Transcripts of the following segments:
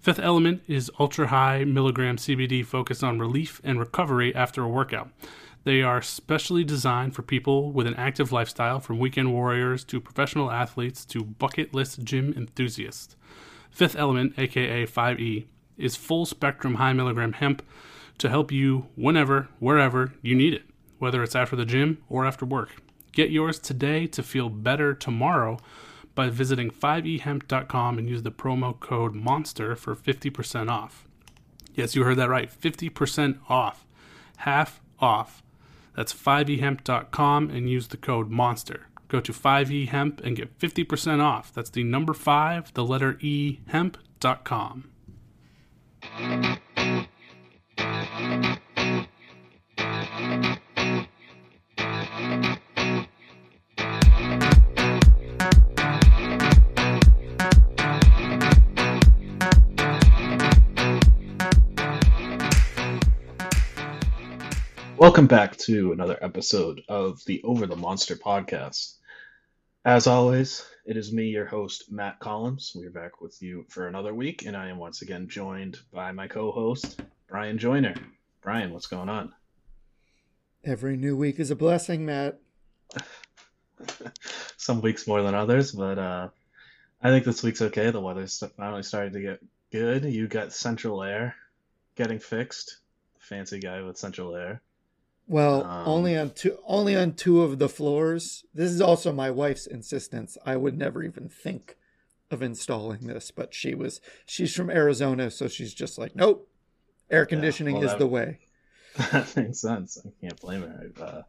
Fifth Element is ultra high milligram CBD focused on relief and recovery after a workout. They are specially designed for people with an active lifestyle, from weekend warriors to professional athletes to bucket list gym enthusiasts. Fifth Element, aka 5E, is full spectrum high milligram hemp to help you whenever, wherever you need it, whether it's after the gym or after work. Get yours today to feel better tomorrow by visiting 5ehemp.com and use the promo code MONSTER for 50% off. Yes, you heard that right 50% off. Half off. That's 5ehemp.com and use the code MONSTER. Go to 5ehemp and get 50% off. That's the number 5, the letter E, hemp.com. Welcome back to another episode of the Over the Monster podcast. As always, it is me, your host, Matt Collins. We're back with you for another week, and I am once again joined by my co host, Brian Joyner. Brian, what's going on? Every new week is a blessing, Matt. Some weeks more than others, but uh, I think this week's okay. The weather's finally starting to get good. You got central air getting fixed. Fancy guy with central air. Well, Um, only on two only on two of the floors. This is also my wife's insistence. I would never even think of installing this, but she was she's from Arizona, so she's just like, "Nope. Air conditioning well, is that- the way." That makes sense. I can't blame her. I've, uh,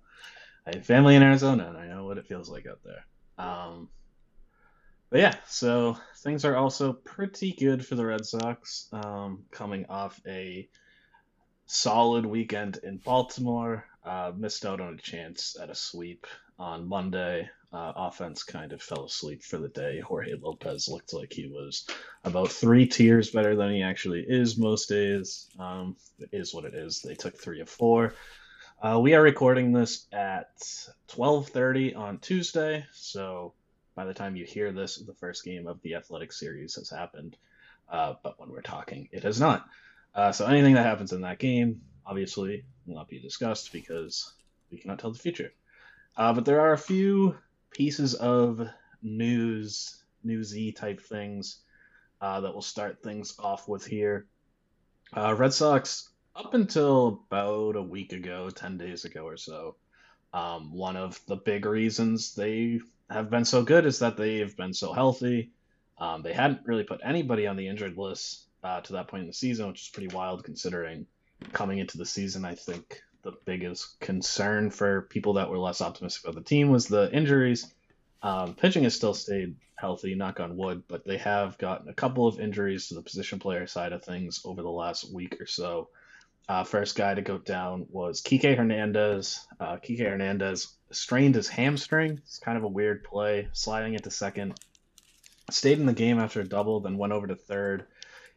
I have family in Arizona, and I know what it feels like out there. Um, but yeah, so things are also pretty good for the Red Sox, um, coming off a solid weekend in Baltimore. Uh, missed out on a chance at a sweep on Monday. Uh, offense kind of fell asleep for the day. Jorge Lopez looked like he was about three tiers better than he actually is most days. Um, it is what it is. They took three of four. Uh, we are recording this at 12:30 on Tuesday, so by the time you hear this, the first game of the Athletic series has happened. Uh, but when we're talking, it has not. Uh, so anything that happens in that game, obviously, will not be discussed because we cannot tell the future. Uh, but there are a few pieces of news, newsy type things uh, that we'll start things off with here. Uh, Red Sox, up until about a week ago, 10 days ago or so, um, one of the big reasons they have been so good is that they've been so healthy. Um, they hadn't really put anybody on the injured list uh, to that point in the season, which is pretty wild considering coming into the season. I think the biggest concern for people that were less optimistic about the team was the injuries. Um, pitching has still stayed healthy, knock on wood, but they have gotten a couple of injuries to the position player side of things over the last week or so. Uh, first guy to go down was Kike Hernandez. Uh, Kike Hernandez strained his hamstring. It's kind of a weird play, sliding into second. Stayed in the game after a double, then went over to third,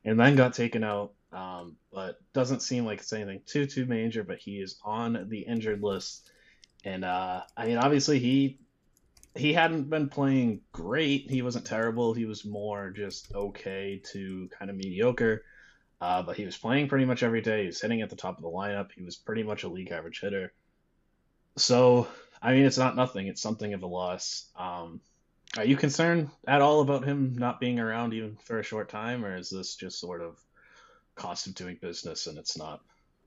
and then got taken out. Um, but doesn't seem like it's anything too too major. But he is on the injured list, and uh, I mean, obviously he he hadn't been playing great. He wasn't terrible. He was more just okay to kind of mediocre. Uh, but he was playing pretty much every day. He was hitting at the top of the lineup. He was pretty much a league average hitter. So, I mean, it's not nothing. It's something of a loss. Um, are you concerned at all about him not being around even for a short time, or is this just sort of cost of doing business and it's not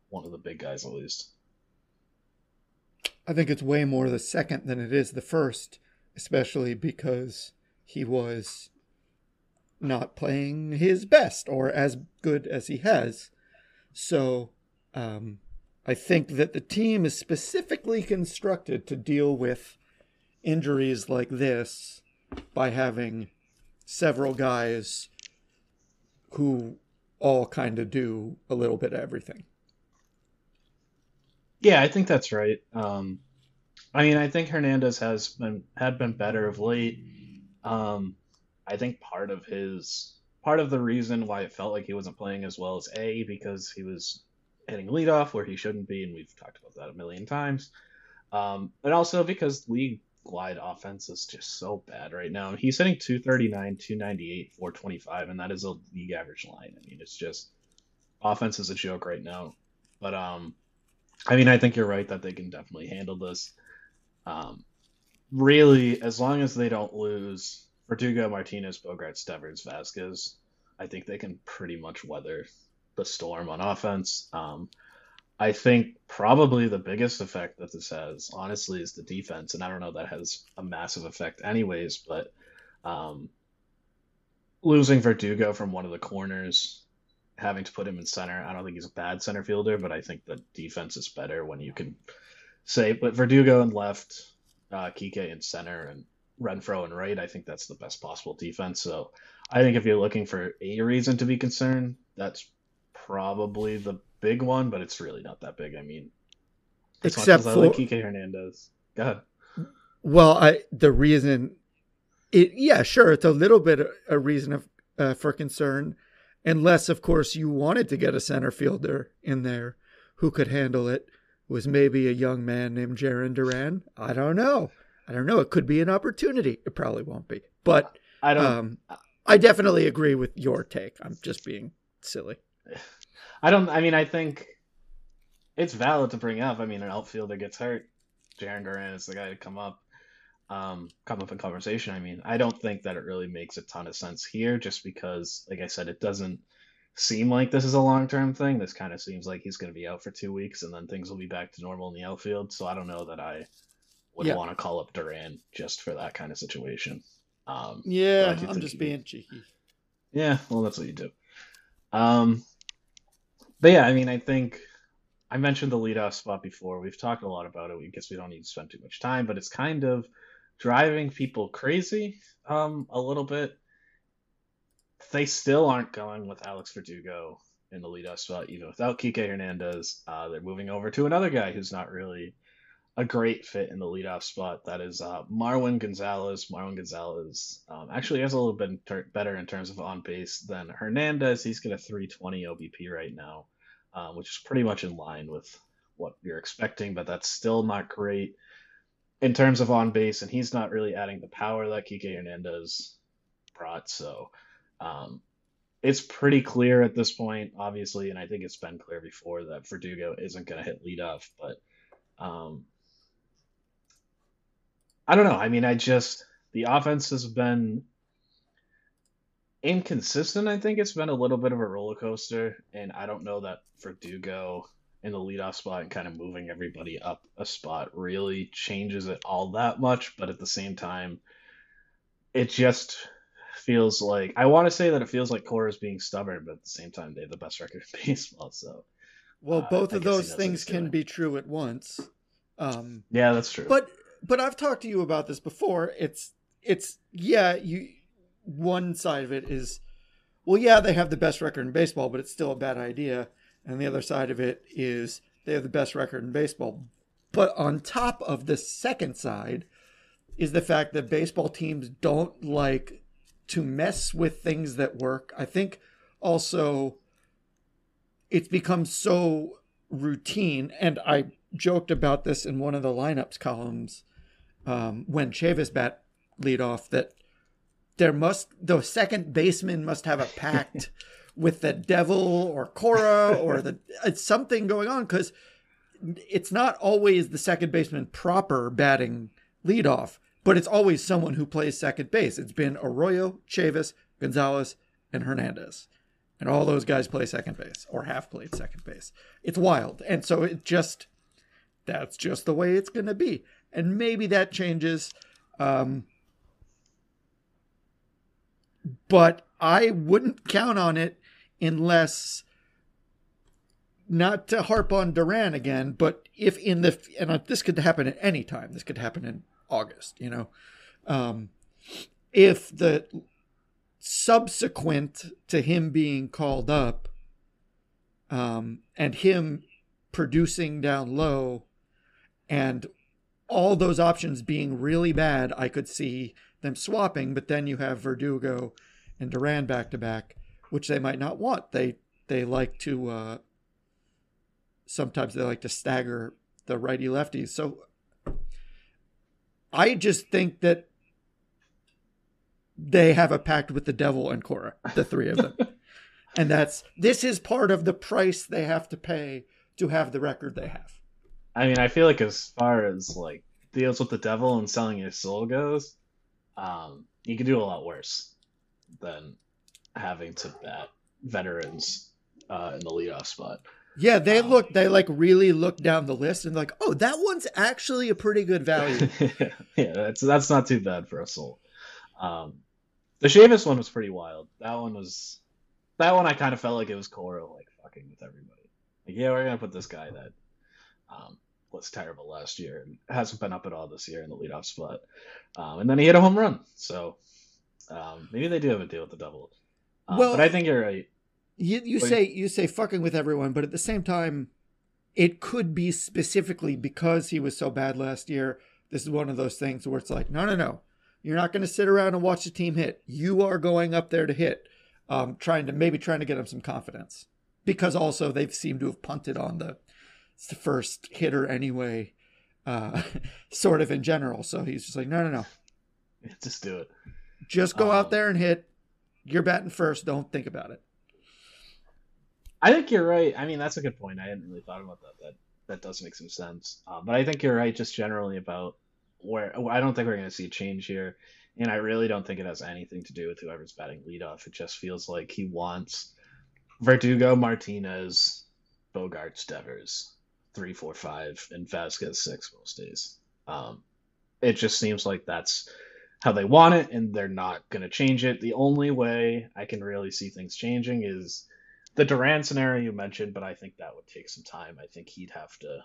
one of the big guys at least? I think it's way more the second than it is the first, especially because he was not playing his best or as good as he has. So um, I think that the team is specifically constructed to deal with injuries like this by having several guys who all kind of do a little bit of everything. Yeah, I think that's right. Um, I mean, I think Hernandez has been had been better of late. Um, I think part of his part of the reason why it felt like he wasn't playing as well as A because he was hitting leadoff where he shouldn't be, and we've talked about that a million times. Um, and also because league wide offense is just so bad right now. He's hitting 239, 298, 425, and that is a league average line. I mean, it's just offense is a joke right now. But um, I mean, I think you're right that they can definitely handle this. Um, really, as long as they don't lose Verdugo, Martinez, Bogart, Devers, Vazquez, I think they can pretty much weather the storm on offense. Um, I think probably the biggest effect that this has, honestly, is the defense, and I don't know that has a massive effect, anyways. But um, losing Verdugo from one of the corners, having to put him in center, I don't think he's a bad center fielder, but I think the defense is better when you can say, but Verdugo in left, uh, Kike in center, and Renfroe and right, I think that's the best possible defense. So I think if you're looking for a reason to be concerned, that's probably the big one, but it's really not that big. I mean, except for I like Kike Hernandez. Go ahead. Well, I the reason, it yeah, sure, it's a little bit a reason of uh, for concern, unless of course you wanted to get a center fielder in there who could handle it. Was maybe a young man named Jarren Duran? I don't know. I don't know. It could be an opportunity. It probably won't be. But I don't. Um, I definitely agree with your take. I'm just being silly. I don't. I mean, I think it's valid to bring up. I mean, an outfielder gets hurt. Jarren Duran is the guy to come up, um, come up in conversation. I mean, I don't think that it really makes a ton of sense here, just because, like I said, it doesn't seem like this is a long term thing. This kind of seems like he's going to be out for two weeks, and then things will be back to normal in the outfield. So I don't know that I would yeah. want to call up Duran just for that kind of situation. Um, yeah, I'm just being cheeky. Yeah, well, that's what you do. Um, but yeah, I mean, I think I mentioned the leadoff spot before. We've talked a lot about it. We guess we don't need to spend too much time, but it's kind of driving people crazy um, a little bit. They still aren't going with Alex Verdugo in the leadoff spot, even without Kike Hernandez. Uh, they're moving over to another guy who's not really a great fit in the leadoff spot. That is uh, Marwin Gonzalez. Marwin Gonzalez um, actually has a little bit ter- better in terms of on base than Hernandez. He's got a 320 OBP right now, uh, which is pretty much in line with what you're expecting, but that's still not great in terms of on base. And he's not really adding the power that Kike Hernandez brought. So um, it's pretty clear at this point, obviously, and I think it's been clear before that Verdugo isn't going to hit leadoff, but. Um, I don't know. I mean, I just the offense has been inconsistent. I think it's been a little bit of a roller coaster, and I don't know that Verdugo in the leadoff spot and kind of moving everybody up a spot really changes it all that much. But at the same time, it just feels like I want to say that it feels like Cora is being stubborn, but at the same time, they have the best record in baseball. So, well, uh, both I of those things can be true at once. Um, Yeah, that's true. but but I've talked to you about this before. It's it's yeah, you one side of it is well, yeah, they have the best record in baseball, but it's still a bad idea. And the other side of it is they have the best record in baseball. But on top of the second side is the fact that baseball teams don't like to mess with things that work. I think also it's become so routine, and I joked about this in one of the lineups columns um, when Chavis bat lead off that there must the second baseman must have a pact with the devil or Cora or the it's something going on because it's not always the second baseman proper batting leadoff, but it's always someone who plays second base. It's been Arroyo, Chavis, Gonzalez, and Hernandez. And all those guys play second base or have played second base. It's wild. And so it just that's just the way it's going to be. And maybe that changes um but I wouldn't count on it unless not to harp on Duran again, but if in the and this could happen at any time, this could happen in August, you know, um, if the subsequent to him being called up, um, and him producing down low, and all those options being really bad, I could see them swapping. But then you have Verdugo and Duran back to back, which they might not want. They they like to uh, sometimes they like to stagger the righty lefties. So I just think that they have a pact with the devil and Cora, the three of them. and that's this is part of the price they have to pay to have the record they have. I mean, I feel like as far as like deals with the devil and selling your soul goes, um, you could do a lot worse than having to bat veterans uh, in the leadoff spot. Yeah, they look they like really look down the list and like, oh, that one's actually a pretty good value. yeah, that's that's not too bad for a soul. Um, the Chavis one was pretty wild. That one was that one I kind of felt like it was Cora like fucking with everybody. Like, yeah, we're gonna put this guy that um, was terrible last year and hasn't been up at all this year in the leadoff spot. Um, and then he hit a home run. So um, maybe they do have a deal with the double. Um, Well- but I think you're right. You you Wait. say you say fucking with everyone, but at the same time, it could be specifically because he was so bad last year. This is one of those things where it's like, no, no, no, you're not going to sit around and watch the team hit. You are going up there to hit, um, trying to maybe trying to get him some confidence because also they've seemed to have punted on the first hitter anyway, uh, sort of in general. So he's just like, no, no, no, Just do it. just go Um, out there and hit. You're batting first. Don't think about it. I think you're right. I mean, that's a good point. I hadn't really thought about that. That that does make some sense. Um, but I think you're right, just generally about where I don't think we're going to see a change here, and I really don't think it has anything to do with whoever's batting leadoff. It just feels like he wants Verdugo, Martinez, Bogaerts, Devers, three, four, five, and Vazquez six most days. Um, it just seems like that's how they want it, and they're not going to change it. The only way I can really see things changing is the Duran scenario you mentioned, but I think that would take some time. I think he'd have to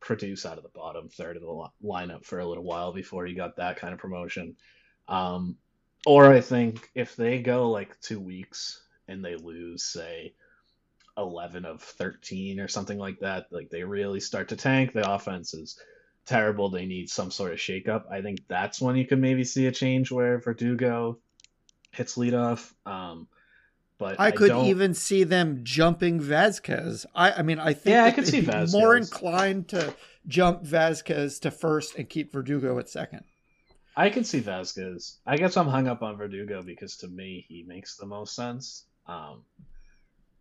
produce out of the bottom third of the li- lineup for a little while before he got that kind of promotion. Um, or I think if they go like two weeks and they lose, say, 11 of 13 or something like that, like they really start to tank, the offense is terrible, they need some sort of shakeup. I think that's when you could maybe see a change where Verdugo hits leadoff. Um, but I could don't- even see them jumping Vazquez. I, I mean, I think Yeah, I could see they'd more inclined to jump Vazquez to first and keep Verdugo at second. I can see Vazquez. I guess I'm hung up on Verdugo because to me he makes the most sense. Um,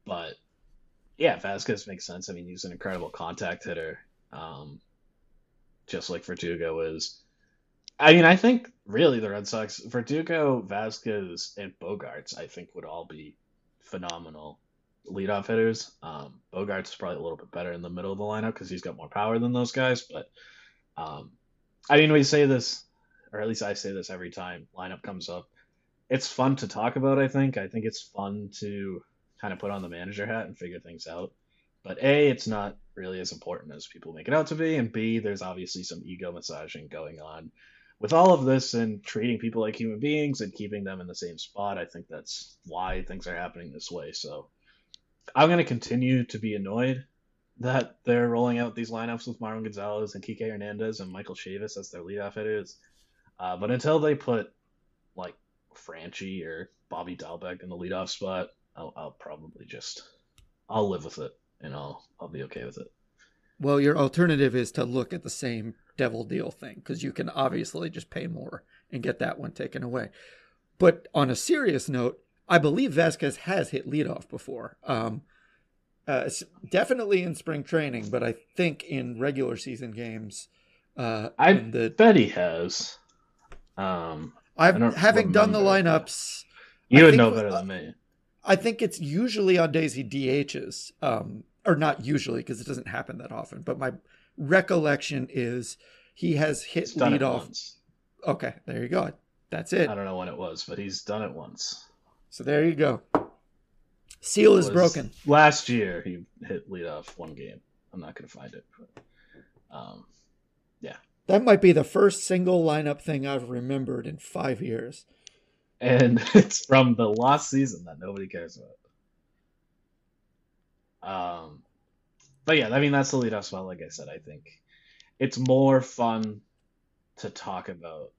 but yeah, Vazquez makes sense. I mean, he's an incredible contact hitter, um, just like Verdugo is. I mean, I think really the Red Sox, Verdugo, Vazquez, and Bogaerts, I think would all be phenomenal leadoff hitters. Um, Bogaerts is probably a little bit better in the middle of the lineup because he's got more power than those guys. But um, I mean, we say this, or at least I say this every time lineup comes up. It's fun to talk about. I think. I think it's fun to kind of put on the manager hat and figure things out. But A, it's not really as important as people make it out to be, and B, there's obviously some ego massaging going on with all of this and treating people like human beings and keeping them in the same spot. I think that's why things are happening this way. So I'm going to continue to be annoyed that they're rolling out these lineups with Marwin Gonzalez and Kike Hernandez and Michael Chavis as their leadoff hitters. Uh, but until they put like Franchy or Bobby Dalbec in the leadoff spot, I'll, I'll probably just I'll live with it and I'll I'll be okay with it. Well, your alternative is to look at the same devil deal thing because you can obviously just pay more and get that one taken away. But on a serious note, I believe Vazquez has hit leadoff before. Um, uh, definitely in spring training, but I think in regular season games. Uh, I the, bet he has. Um, I've having done the lineups. You would know better than me. I think it's usually on days he DHs, um, or not usually because it doesn't happen that often. But my recollection is he has hit leadoff. Okay, there you go. That's it. I don't know when it was, but he's done it once. So there you go. Seal is broken. Last year he hit leadoff one game. I'm not going to find it. But, um, yeah. That might be the first single lineup thing I've remembered in five years and it's from the last season that nobody cares about. Um, but yeah, I mean that's the lead off spot. Like I said, I think it's more fun to talk about,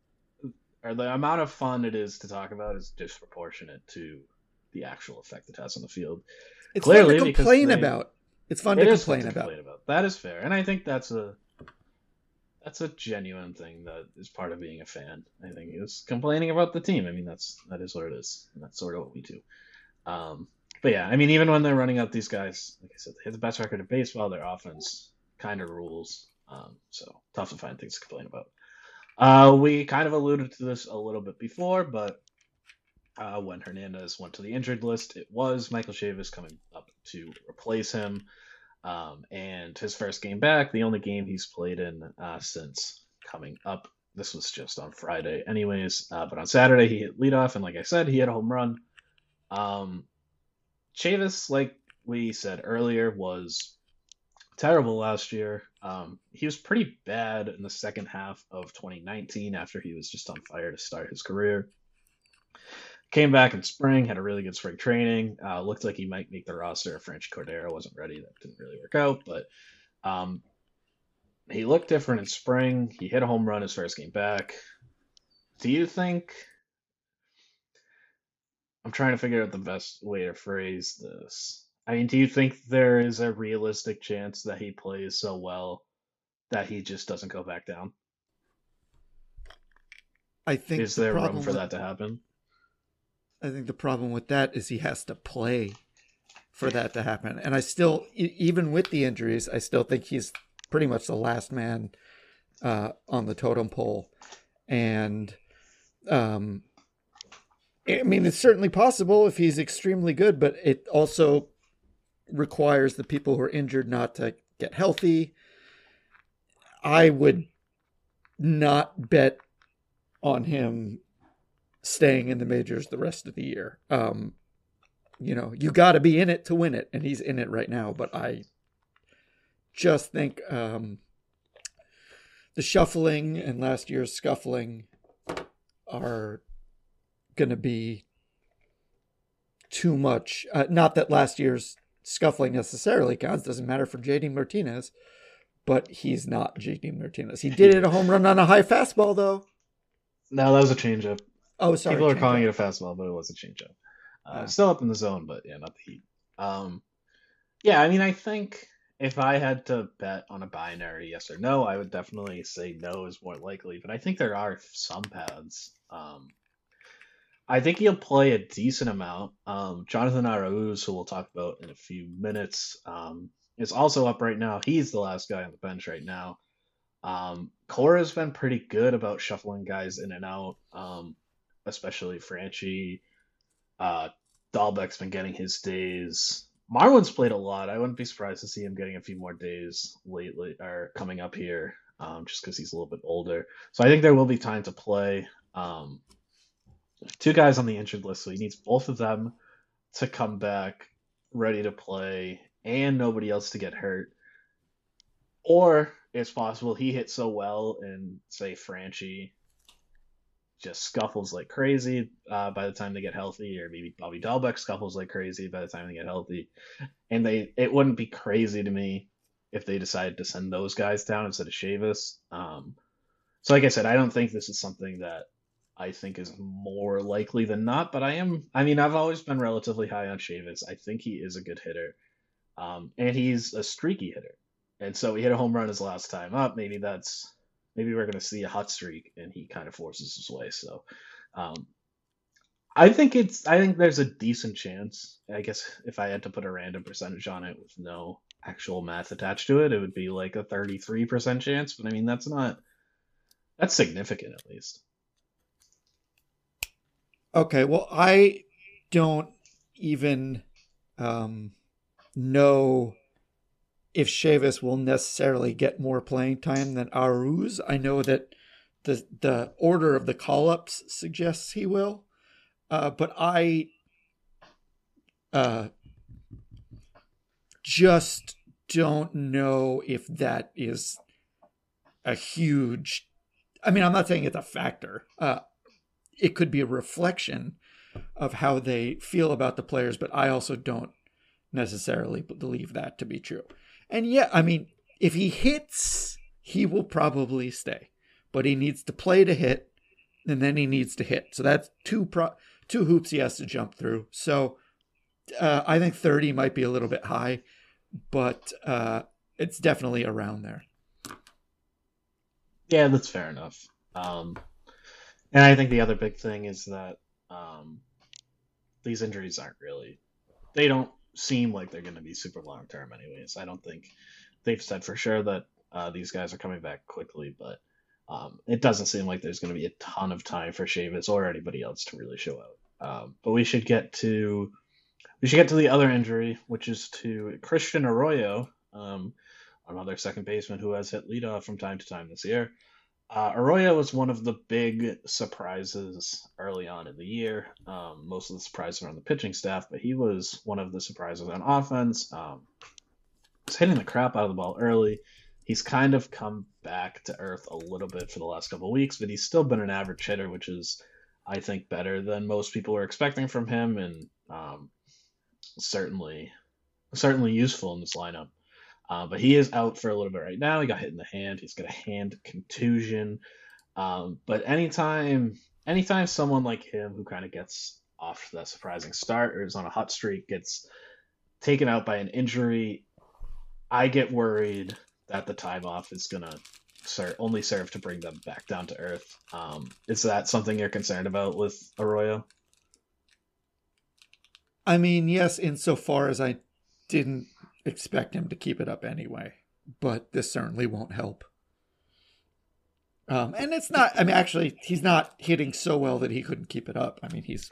or the amount of fun it is to talk about is disproportionate to the actual effect it has on the field. It's Clearly, fun to complain they, about. It's fun to complain, fun to about. complain about. That is fair, and I think that's a that's a genuine thing that is part of being a fan. I think he was complaining about the team. I mean, that's that is what it is, and that's sort of what we do. Um, but yeah, I mean, even when they're running out these guys, like I said, they have the best record in baseball. Their offense kind of rules, um, so tough to find things to complain about. Uh, we kind of alluded to this a little bit before, but uh, when Hernandez went to the injured list, it was Michael Chavis coming up to replace him. Um, and his first game back, the only game he's played in uh, since coming up. This was just on Friday, anyways. Uh, but on Saturday, he hit leadoff, and like I said, he had a home run. Um, Chavis, like we said earlier, was terrible last year. Um, he was pretty bad in the second half of 2019 after he was just on fire to start his career. Came back in spring, had a really good spring training. Uh, looked like he might make the roster. Franchy Cordero wasn't ready. That didn't really work out, but um, he looked different in spring. He hit a home run his first game back. Do you think? I'm trying to figure out the best way to phrase this. I mean, do you think there is a realistic chance that he plays so well that he just doesn't go back down? I think is the there room for with, that to happen? I think the problem with that is he has to play for that to happen. And I still, even with the injuries, I still think he's pretty much the last man uh, on the totem pole. And um, I mean, it's certainly possible if he's extremely good, but it also requires the people who are injured not to get healthy. I would not bet on him staying in the majors the rest of the year. Um, you know, you got to be in it to win it, and he's in it right now. But I just think um, the shuffling and last year's scuffling are going to be too much. Uh, not that last year's scuffling necessarily counts. Doesn't matter for JD Martinez, but he's not JD Martinez. He did hit a home run on a high fastball, though. No, that was a changeup. Oh, sorry. People are calling it a fastball, but it was a changeup. Uh, oh. Still up in the zone, but yeah, not the heat. Um, yeah, I mean, I think if I had to bet on a binary yes or no, I would definitely say no is more likely. But I think there are some paths. Um, I think he'll play a decent amount. Um, Jonathan Arauz, who we'll talk about in a few minutes, um, is also up right now. He's the last guy on the bench right now. Um, Cora's been pretty good about shuffling guys in and out, um, especially Franchy. Uh, Dalbec's been getting his days. Marwin's played a lot. I wouldn't be surprised to see him getting a few more days lately or coming up here, um, just because he's a little bit older. So I think there will be time to play. Um, two guys on the injured list, so he needs both of them to come back ready to play and nobody else to get hurt. Or it's possible he hit so well and say Franchy just scuffles like crazy uh, by the time they get healthy, or maybe Bobby Dalbec scuffles like crazy by the time they get healthy. And they it wouldn't be crazy to me if they decided to send those guys down instead of Chavis. Um, so like I said, I don't think this is something that I think is more likely than not, but I am I mean, I've always been relatively high on Chavis. I think he is a good hitter. Um, and he's a streaky hitter. And so he hit a home run his last time up. Maybe that's maybe we're going to see a hot streak, and he kind of forces his way. So, um, I think it's I think there's a decent chance. I guess if I had to put a random percentage on it with no actual math attached to it, it would be like a 33% chance. But I mean, that's not that's significant at least. Okay, well, I don't even um, know if Chavis will necessarily get more playing time than Arauz. I know that the the order of the call ups suggests he will, uh, but I uh, just don't know if that is a huge. I mean, I'm not saying it's a factor. Uh, it could be a reflection of how they feel about the players, but I also don't necessarily believe that to be true. And yeah, I mean, if he hits, he will probably stay, but he needs to play to hit, and then he needs to hit. So that's two pro- two hoops he has to jump through. So uh, I think 30 might be a little bit high, but uh, it's definitely around there. Yeah, that's fair enough. Um, and I think the other big thing is that um, these injuries aren't really, they don't seem like they're going to be super long term, anyways. I don't think they've said for sure that uh, these guys are coming back quickly, but um, it doesn't seem like there's going to be a ton of time for Chavis or anybody else to really show out. Um, but we should get to we should get to the other injury, which is to Christian Arroyo, um, another second baseman who has hit leadoff from time to time this year. Uh, Arroyo was one of the big surprises early on in the year. Um, most of the surprises are on the pitching staff, but he was one of the surprises on offense. Um, was hitting the crap out of the ball early. He's kind of come back to earth a little bit for the last couple weeks, but he's still been an average hitter, which is, I think, better than most people were expecting from him, and um, certainly, certainly useful in this lineup. Uh, but he is out for a little bit right now. He got hit in the hand. He's got a hand contusion. Um, but anytime, anytime someone like him who kind of gets off that surprising start or is on a hot streak gets taken out by an injury, I get worried that the time off is gonna ser- only serve to bring them back down to earth. Um, is that something you're concerned about with Arroyo? I mean, yes, insofar as I didn't expect him to keep it up anyway, but this certainly won't help. Um, and it's not, I mean, actually, he's not hitting so well that he couldn't keep it up. I mean, he's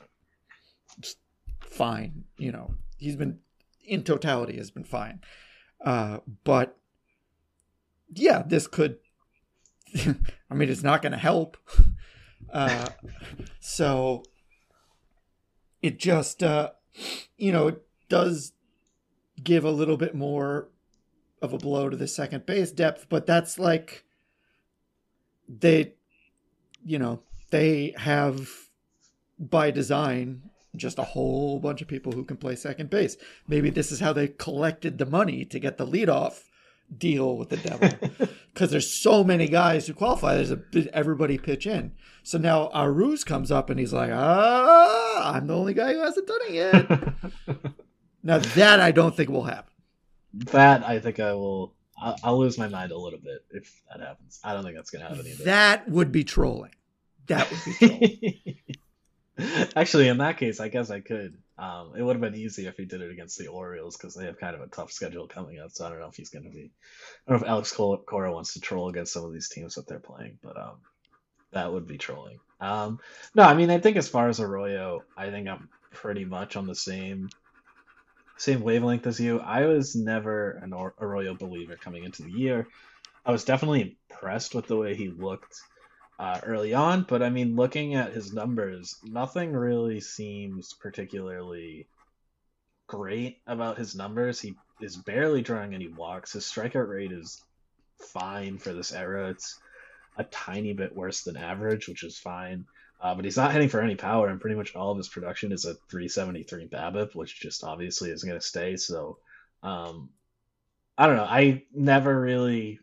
just fine. You know, he's been, in totality, has been fine. Uh, but yeah, this could, I mean, it's not going to help. Uh, so it just, uh, you know, it does give a little bit more of a blow to the second base depth, but that's like they, you know, they have by design just a whole bunch of people who can play second base. Maybe this is how they collected the money to get the leadoff deal with the devil because there's so many guys who qualify. There's a everybody pitch in. So now Arauz comes up and he's like, ah, I'm the only guy who hasn't done it yet. Now that I don't think will happen. That I think I will. I'll, I'll, lose my mind a little bit if that happens. I don't think that's going to happen either. That would be trolling. That would be trolling. Actually, in that case, I guess I could. Um, it would have been easy if he did it against the Orioles because they have kind of a tough schedule coming up. So I don't know if he's going to be. I don't know if Alex Cora wants to troll against some of these teams that they're playing, but um, that would be trolling. Um, no, I mean I think as far as Arroyo, I think I'm pretty much on the same same wavelength as you. I was never an Arroyo believer coming into the year. I was definitely impressed with the way he looked uh, early on, but I mean, looking at his numbers, nothing really seems particularly great about his numbers. He is barely drawing any walks. His strikeout rate is fine for this era. It's a tiny bit worse than average, which is fine. Uh, but he's not hitting for any power, and pretty much all of his production is a 373 BABIP, which just obviously isn't going to stay. So, um, I don't know. I never really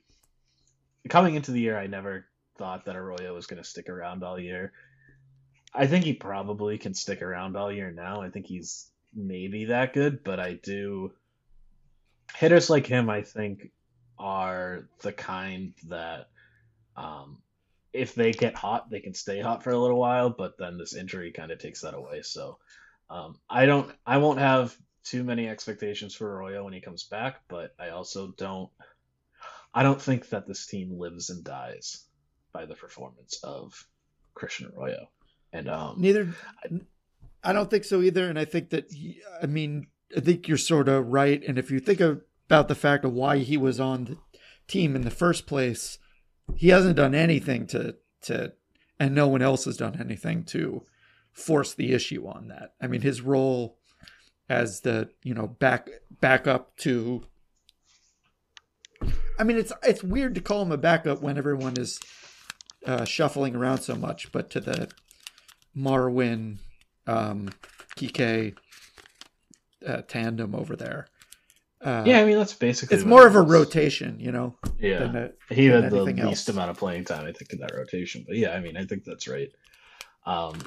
coming into the year, I never thought that Arroyo was going to stick around all year. I think he probably can stick around all year now. I think he's maybe that good, but I do hitters like him. I think are the kind that um, if they get hot, they can stay hot for a little while, but then this injury kind of takes that away. So um, I don't, I won't have too many expectations for Arroyo when he comes back, but I also don't, I don't think that this team lives and dies by the performance of Christian Arroyo. And um, neither, I don't think so either. And I think that, I mean, I think you're sort of right. And if you think about the fact of why he was on the team in the first place, he hasn't done anything to to and no one else has done anything to force the issue on that. I mean, his role as the you know back back up to. I mean, it's it's weird to call him a backup when everyone is uh, shuffling around so much, but to the Marwin, um, Kike uh, tandem over there, uh, yeah, I mean that's basically. It's more of a rotation, you know. Yeah, a, he had the least else. amount of playing time, I think, in that rotation. But yeah, I mean, I think that's right. Um,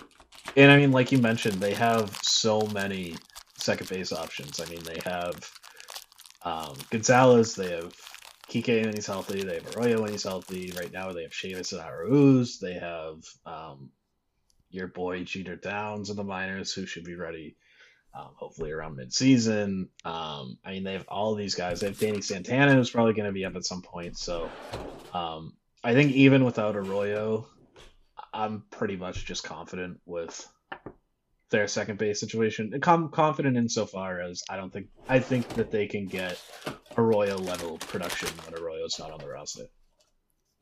and I mean, like you mentioned, they have so many second base options. I mean, they have um, Gonzalez, they have Kike when he's healthy, they have Arroyo when he's healthy. Right now, they have Chavis and Arauz. They have um, your boy Jeter Downs in the minors, who should be ready um, hopefully around midseason. Um, I mean, they have all these guys. They have Danny Santana, who's probably going to be up at some point. So um, I think even without Arroyo, I'm pretty much just confident with their second base situation. I'm confident insofar as I don't think I think that they can get Arroyo level production when Arroyo's not on the roster.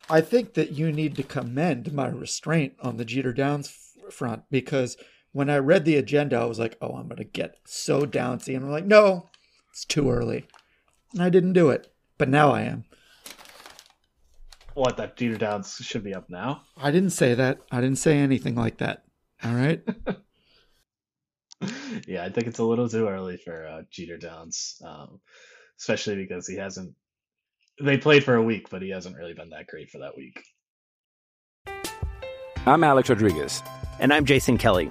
I think that you need to commend my restraint on the Jeter Downs front because when I read the agenda, I was like, oh, I'm going to get so downsy. And I'm like, no, it's too early. And I didn't do it. But now I am. What, that Jeter Downs should be up now? I didn't say that. I didn't say anything like that. All right. yeah, I think it's a little too early for uh, Jeter Downs, um, especially because he hasn't. They played for a week, but he hasn't really been that great for that week. I'm Alex Rodriguez. And I'm Jason Kelly.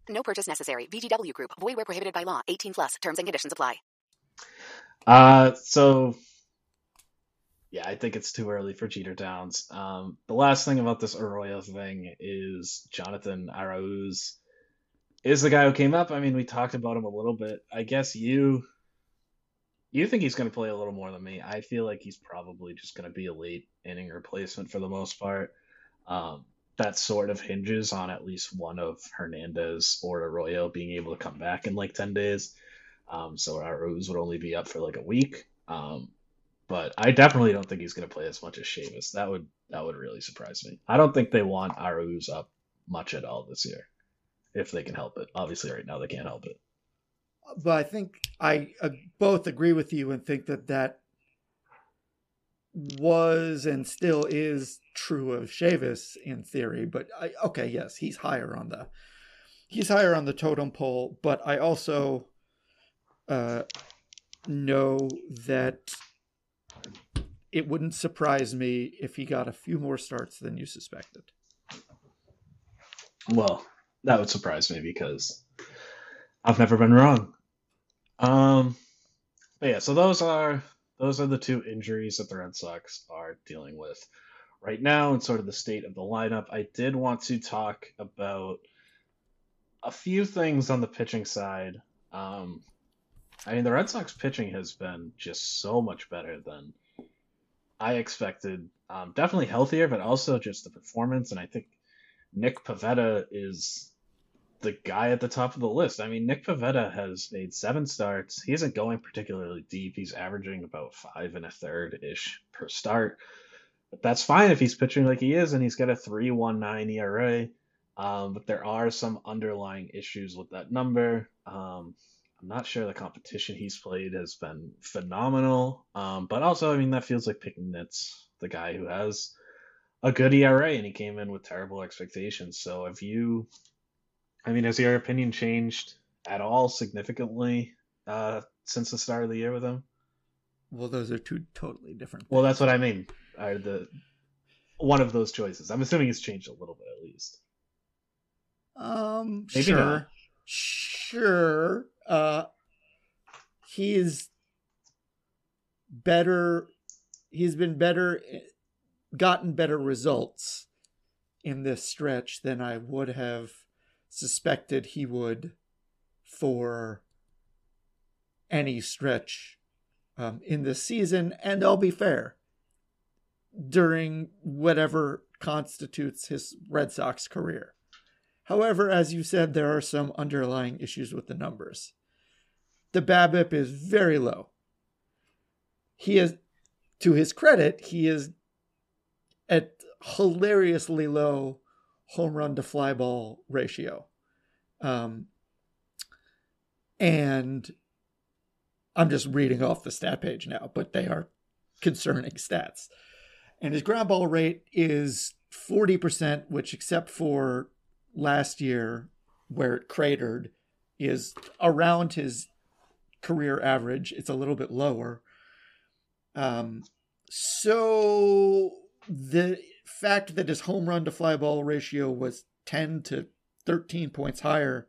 No purchase necessary. VGW Group. Void where prohibited by law. 18 plus. Terms and conditions apply. Uh, so yeah, I think it's too early for Jeter Downs. Um, the last thing about this Arroyo thing is Jonathan Arauz is the guy who came up. I mean, we talked about him a little bit. I guess you you think he's going to play a little more than me. I feel like he's probably just going to be a late inning replacement for the most part. Um, that sort of hinges on at least one of Hernandez or Arroyo being able to come back in like 10 days. Um, so Arauz would only be up for like a week. Um, but I definitely don't think he's going to play as much as Chavis. That would that would really surprise me. I don't think they want Arauz up much at all this year, if they can help it. Obviously, right now they can't help it. But I think I uh, both agree with you and think that that was and still is true of Chavis in theory. But I, okay, yes, he's higher on the he's higher on the totem pole. But I also uh, know that it wouldn't surprise me if he got a few more starts than you suspected. Well, that would surprise me because I've never been wrong. Um, but yeah, so those are those are the two injuries that the Red Sox are dealing with right now and sort of the state of the lineup. I did want to talk about a few things on the pitching side. Um, I mean, the Red Sox pitching has been just so much better than I expected. Um, definitely healthier, but also just the performance. And I think Nick Pivetta is the guy at the top of the list. I mean, Nick Pivetta has made seven starts. He isn't going particularly deep. He's averaging about five and a third ish per start. But that's fine if he's pitching like he is, and he's got a 3.19 ERA. Um, but there are some underlying issues with that number. Um, I'm not sure the competition he's played has been phenomenal. Um, but also, I mean, that feels like picking nits, the guy who has a good ERA and he came in with terrible expectations. So if you I mean, has your opinion changed at all significantly uh, since the start of the year with him? Well, those are two totally different. Things. Well, that's what I mean. Are the one of those choices? I'm assuming it's changed a little bit at least. Um, Maybe sure, not. sure. Uh, he's better. He's been better, gotten better results in this stretch than I would have suspected he would for any stretch um, in this season. And I'll be fair, during whatever constitutes his Red Sox career. However, as you said, there are some underlying issues with the numbers. The BABIP is very low. He is, to his credit, he is at hilariously low home run to fly ball ratio. Um, and I'm just reading off the stat page now, but they are concerning stats. And his ground ball rate is 40%, which, except for last year where it cratered, is around his career average. It's a little bit lower. Um, so the fact that his home run to fly ball ratio was 10 to 13 points higher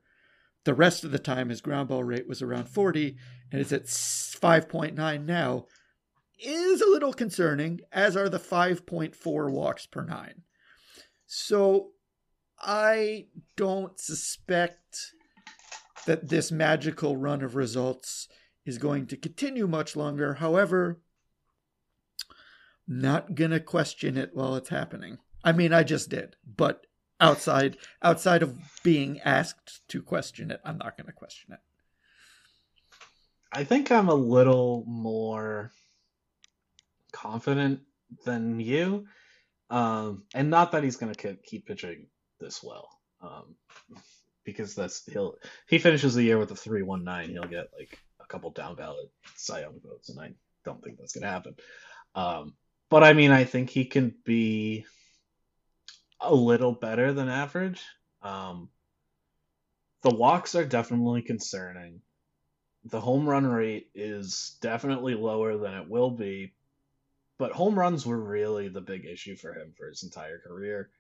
the rest of the time his ground ball rate was around 40 and it's at 5.9 now is a little concerning as are the 5.4 walks per 9 so i don't suspect that this magical run of results is going to continue much longer. However not gonna question it while it's happening. I mean, I just did, but outside outside of being asked to question it, I'm not gonna question it. I think I'm a little more confident than you, um, and not that he's gonna keep pitching this well, um, because that's he'll he finishes the year with a three one nine, he'll get like a couple down ballot Cy Young votes, and I don't think that's gonna happen. Um, but I mean, I think he can be a little better than average. Um, the walks are definitely concerning. The home run rate is definitely lower than it will be, but home runs were really the big issue for him for his entire career.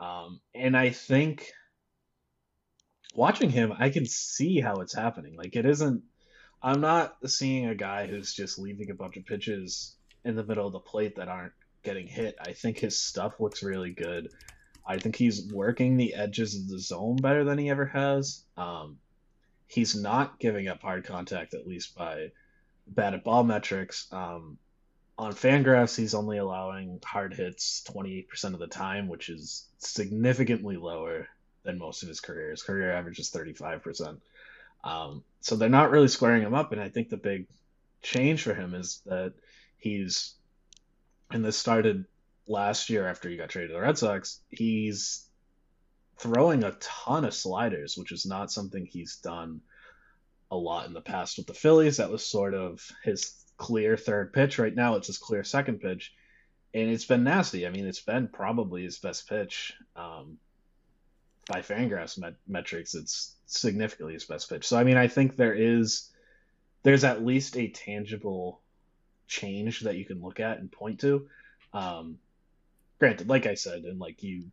Um, and I think watching him, I can see how it's happening. Like, it isn't, I'm not seeing a guy who's just leaving a bunch of pitches in the middle of the plate that aren't getting hit. I think his stuff looks really good. I think he's working the edges of the zone better than he ever has. Um, he's not giving up hard contact, at least by batted ball metrics. Um, on Fangraphs, he's only allowing hard hits 28% of the time, which is significantly lower than most of his career. His career average is 35%. Um, so they're not really squaring him up, and I think the big change for him is that he's, and this started last year after he got traded to the Red Sox, he's throwing a ton of sliders, which is not something he's done a lot in the past with the Phillies. That was sort of his clear third pitch. Right now, it's his clear second pitch, and it's been nasty. I mean, it's been probably his best pitch. Um, by Fangraphs met- metrics, it's significantly his best pitch. So I mean, I think there is there's at least a tangible change that you can look at and point to. Um, granted, like I said, and like you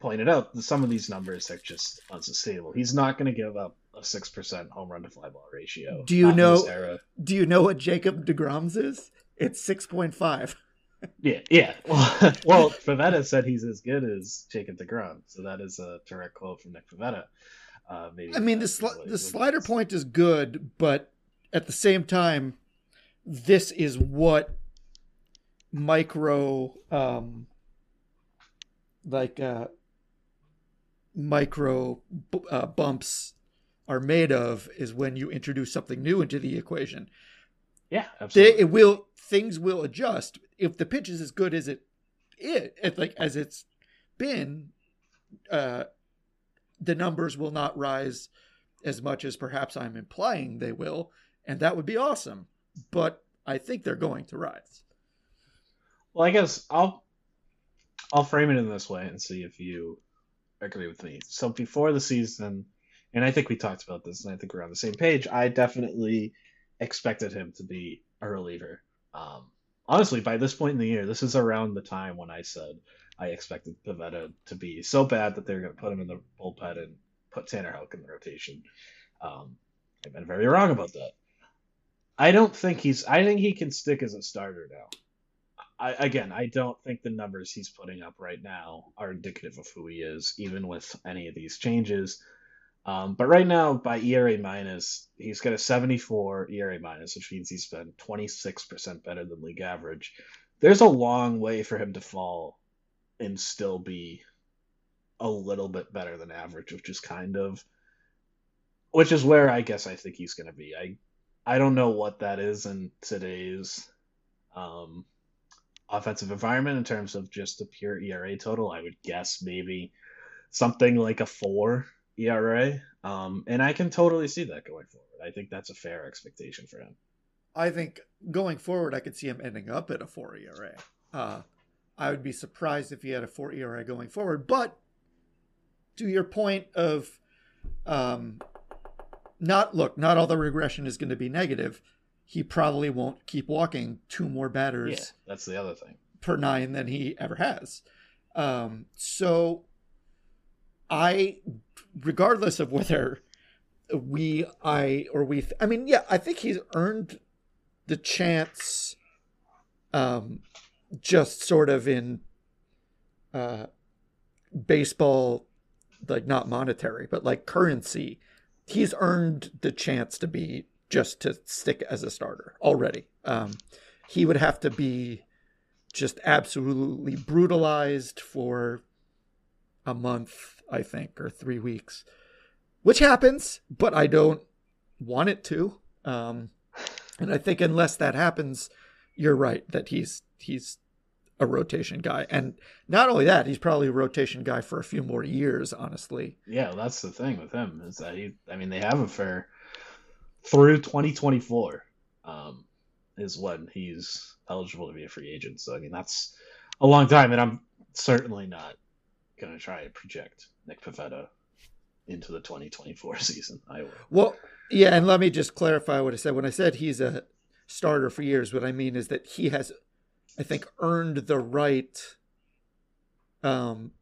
pointed out, some of these numbers are just unsustainable. He's not going to give up a six percent home run to fly ball ratio. Do you know? Do you know what Jacob deGrom's is? It's six point five. Yeah, yeah. Well, well, Pivetta said he's as good as Jacob Degrom, so that is a direct quote from Nick Pivetta. Uh, maybe I mean, the sli- the slider point is good, but at the same time, this is what micro, um, like uh, micro uh, bumps are made of is when you introduce something new into the equation. Yeah, absolutely. They, it will things will adjust if the pitch is as good as it it, it like as it's been. Uh, the numbers will not rise as much as perhaps I'm implying they will, and that would be awesome. But I think they're going to rise. Well, I guess I'll I'll frame it in this way and see if you agree with me. So before the season, and I think we talked about this, and I think we're on the same page. I definitely expected him to be a reliever. Um, honestly, by this point in the year, this is around the time when I said I expected Pivetta to be so bad that they're going to put him in the bullpen and put Tanner Houck in the rotation. Um, I've been very wrong about that. I don't think he's. I think he can stick as a starter now. I, again, I don't think the numbers he's putting up right now are indicative of who he is, even with any of these changes. Um, but right now, by ERA minus, he's got a 74 ERA minus, which means he's been 26% better than league average. There's a long way for him to fall and still be a little bit better than average, which is kind of, which is where I guess I think he's going to be. I, I don't know what that is in today's um, offensive environment in terms of just the pure ERA total. I would guess maybe something like a four ERA. Um, and I can totally see that going forward. I think that's a fair expectation for him. I think going forward, I could see him ending up at a four ERA. Uh, I would be surprised if he had a four ERA going forward. But to your point of, um, not look, not all the regression is going to be negative. He probably won't keep walking two more batters. Yeah, that's the other thing per nine than he ever has. Um, so I, regardless of whether we, I, or we, I mean, yeah, I think he's earned the chance, um, just sort of in, uh, baseball, like not monetary, but like currency. He's earned the chance to be just to stick as a starter already. Um, he would have to be just absolutely brutalized for a month, I think, or three weeks, which happens, but I don't want it to. Um, and I think unless that happens, you're right that he's he's a rotation guy, and not only that, he's probably a rotation guy for a few more years. Honestly, yeah, that's the thing with him is that he. I mean, they have a fair through 2024. Um, is when he's eligible to be a free agent. So I mean, that's a long time, and I'm certainly not going to try and project Nick Pivetta into the 2024 season. I will. Well, yeah, and let me just clarify what I said. When I said he's a starter for years, what I mean is that he has, I think, earned the right um,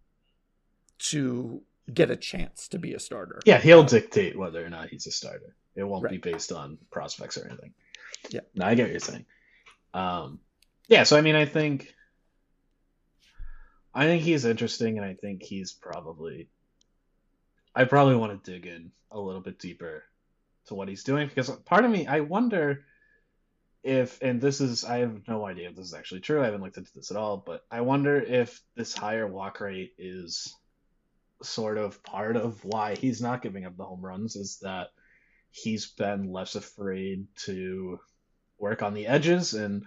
to get a chance to be a starter. Yeah, he'll dictate whether or not he's a starter. It won't right. be based on prospects or anything. Yeah. No, I get what you're saying. Um, yeah, so I mean, I think I think he's interesting, and I think he's probably. I probably want to dig in a little bit deeper to what he's doing because part of me, I wonder if, and this is, I have no idea if this is actually true. I haven't looked into this at all, but I wonder if this higher walk rate is sort of part of why he's not giving up the home runs is that he's been less afraid to work on the edges, and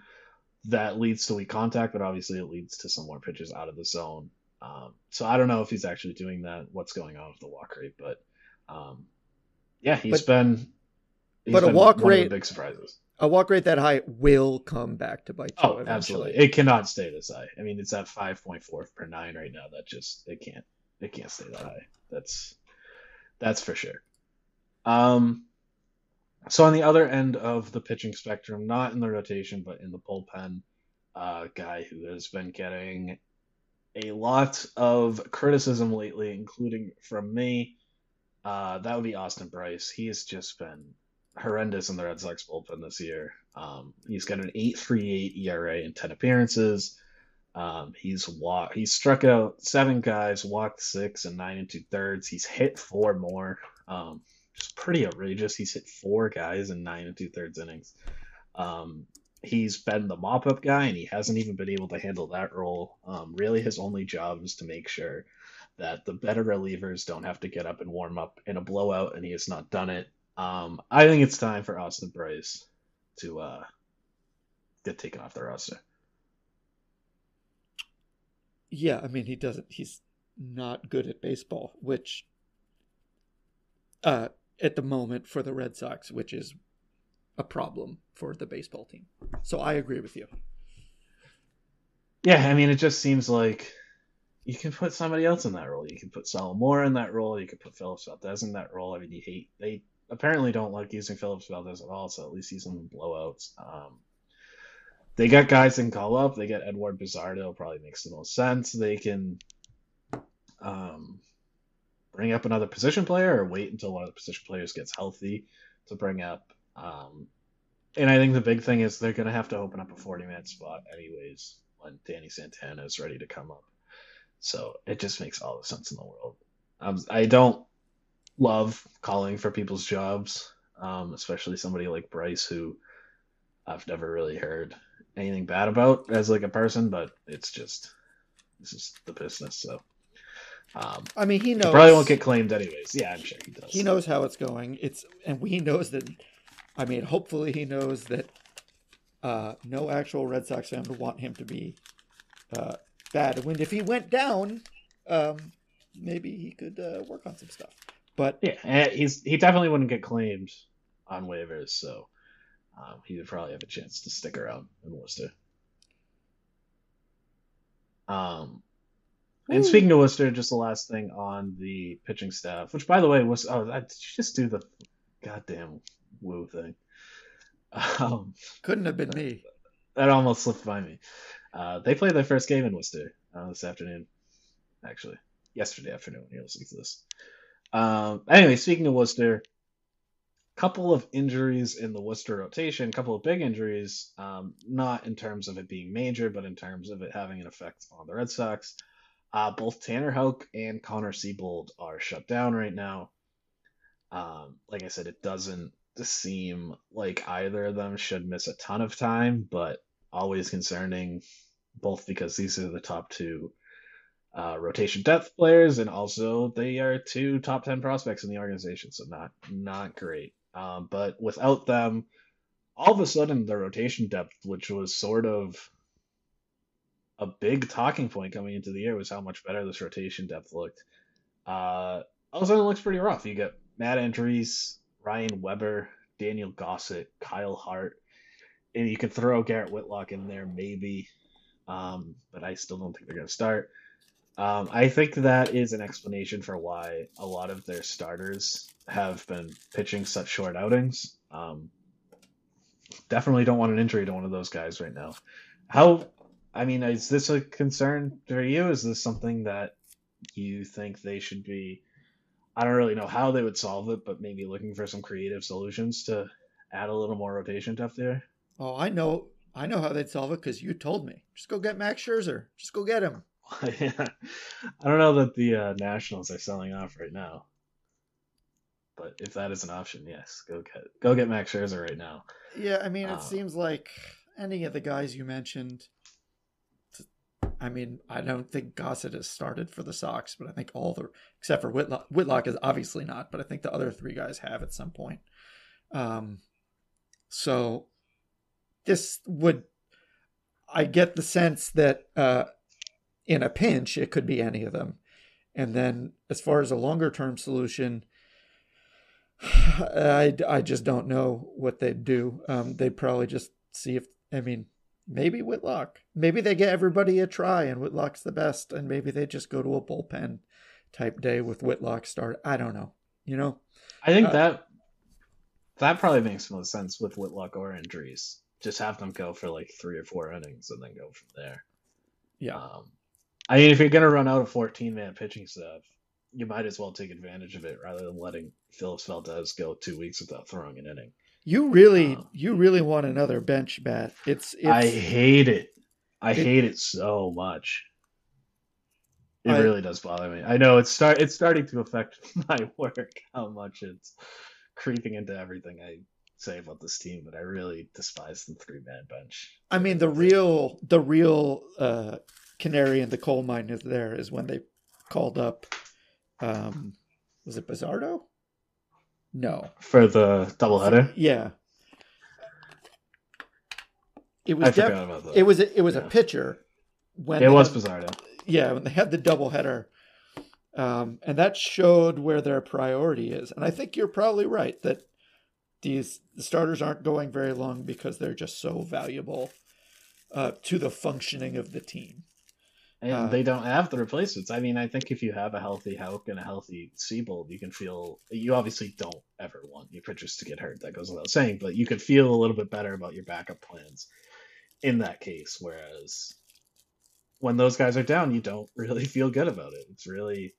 that leads to weak contact, but obviously it leads to some more pitches out of the zone. Um, so I don't know if he's actually doing that. What's going on with the walk rate? But um, yeah, he's But- been. he's but a walk one of the rate- big surprises. A walk rate that high will come back to bite you Oh, eventually. absolutely. It cannot stay this high. I mean, it's at 5.4 per nine right now. That just it can't it can't stay that high. That's that's for sure. Um so on the other end of the pitching spectrum, not in the rotation but in the bullpen, uh guy who has been getting a lot of criticism lately, including from me, uh that would be Austin Brice. He has just been horrendous in the Red Sox bullpen this year. Um, he's got an 8.38 ERA in 10 appearances. Um, he's wa- he's struck out seven guys, walked six and nine and two thirds. He's hit four more. Um, just pretty outrageous. He's hit four guys in nine and two thirds innings. Um, he's been the mop up guy, and he hasn't even been able to handle that role. Um, really, his only job is to make sure that the better relievers don't have to get up and warm up in a blowout, and he has not done it. Um, I think it's time for Austin Brice to uh, get taken off the roster. Yeah, I mean he doesn't. He's not good at baseball, which, uh, at the moment for the Red Sox, which is a problem for the baseball team. So I agree with you. Yeah, I mean, it just seems like you can put somebody else in that role. You can put Salamora in that role. You could put Phillips Valdez in that role. I mean, you hate they apparently don't like using Phillips Valdez at all, so at least he's in blowouts. Um, they got guys in call up. They got Eduard Bazardo, probably makes the most sense. They can um, bring up another position player or wait until one of the position players gets healthy to bring up. Um, and I think the big thing is they're going to have to open up a 40 minute spot anyways when Danny Santana is ready to come up. So it just makes all the sense in the world. Um, I don't love calling for people's jobs, um, especially somebody like Brice, who I've never really heard anything bad about as like a person, but it's just this is the business. So um, I mean, he knows probably won't get claimed anyways. Yeah, I'm sure he does. He knows how it's going. It's and he knows that. I mean, hopefully, he knows that uh, no actual Red Sox fan would want him to be uh, bad. When if he went down, um, maybe he could uh, work on some stuff. But yeah, he's he definitely wouldn't get claimed on waivers, so um, he would probably have a chance to stick around in Worcester. Um, and speaking of Worcester, just the last thing on the pitching staff, which by the way was oh, I, did you just do the goddamn woo thing? Um, couldn't have been me. That almost slipped by me. Uh, they played their first game in Worcester uh, this afternoon, actually yesterday afternoon when you're listening to this. Um, anyway, speaking of Worcester, couple of injuries in the Worcester rotation, a couple of big injuries, um, not in terms of it being major, but in terms of it having an effect on the Red Sox. Uh, both Tanner Houck and Connor Seabold are shut down right now. Um, like I said, it doesn't seem like either of them should miss a ton of time, but always concerning, both because these are the top two uh, rotation depth players, and also they are two top ten prospects in the organization, so not not great. Um, but without them, all of a sudden the rotation depth, which was sort of a big talking point coming into the year, was how much better this rotation depth looked. Uh, all of a sudden it looks pretty rough. You got Matt Andriese, Ryan Weber, Daniel Gossett, Kyle Hart, and you could throw Garrett Whitlock in there maybe, um, but I still don't think they're going to start. Um, I think that is an explanation for why a lot of their starters have been pitching such short outings. Um, definitely don't want an injury to one of those guys right now. How, I mean, is this a concern for you? Is this something that you think they should be? I don't really know how they would solve it, but maybe looking for some creative solutions to add a little more rotation depth there. Oh, I know, I know how they'd solve it because you told me. Just go get Max Scherzer. Just go get him. I don't know that the uh, Nationals are selling off right now, but if that is an option, yes, go get go get Max Scherzer right now. Yeah, I mean, it Uh, seems like any of the guys you mentioned. I mean, I don't think Gossett has started for the Sox, but I think all the except for Whitlock, Whitlock is obviously not, but I think the other three guys have at some point. Um, so this would, I get the sense that uh, in a pinch, it could be any of them. And then as far as a longer term solution, I, I just don't know what they'd do. Um, they'd probably just see if, I mean, maybe Whitlock. Maybe they get everybody a try and Whitlock's the best, and maybe they just go to a bullpen type day with Whitlock start. I don't know. You know, I think Uh, that that probably makes most sense with Whitlock or injuries. Just have them go for like three or four innings and then go from there. Yeah. Um, I mean, if you're gonna run out of 14 man pitching staff, you might as well take advantage of it rather than letting Phillips Valdez go two weeks without throwing an inning. you really, you really want another bench bat. It's, it's I hate it. I It- hate it so much. It I- really does bother me. I know it's start it's starting to affect my work how much it's creeping into everything I say about this team, but I really despise the three man bench. I mean, the real, the real uh, canary in the coal mine is there is when they called up, um, was it Bazardo? No. For the doubleheader? Yeah. It was I forgot about that. It was a, it was Yeah. a pitcher when It was had- Bizarro. Yeah, when they had the doubleheader, um, and that showed where their priority is. And I think you're probably right that these the starters aren't going very long because they're just so valuable uh, to the functioning of the team. And Uh, they don't have the replacements. I mean, I think if you have a healthy Houck and a healthy Seabold, you can feel. You obviously don't ever want your pitchers to get hurt. That goes without saying. But you could feel a little bit better about your backup plans in that case. Whereas when those guys are down, you don't really feel good about it. It's really.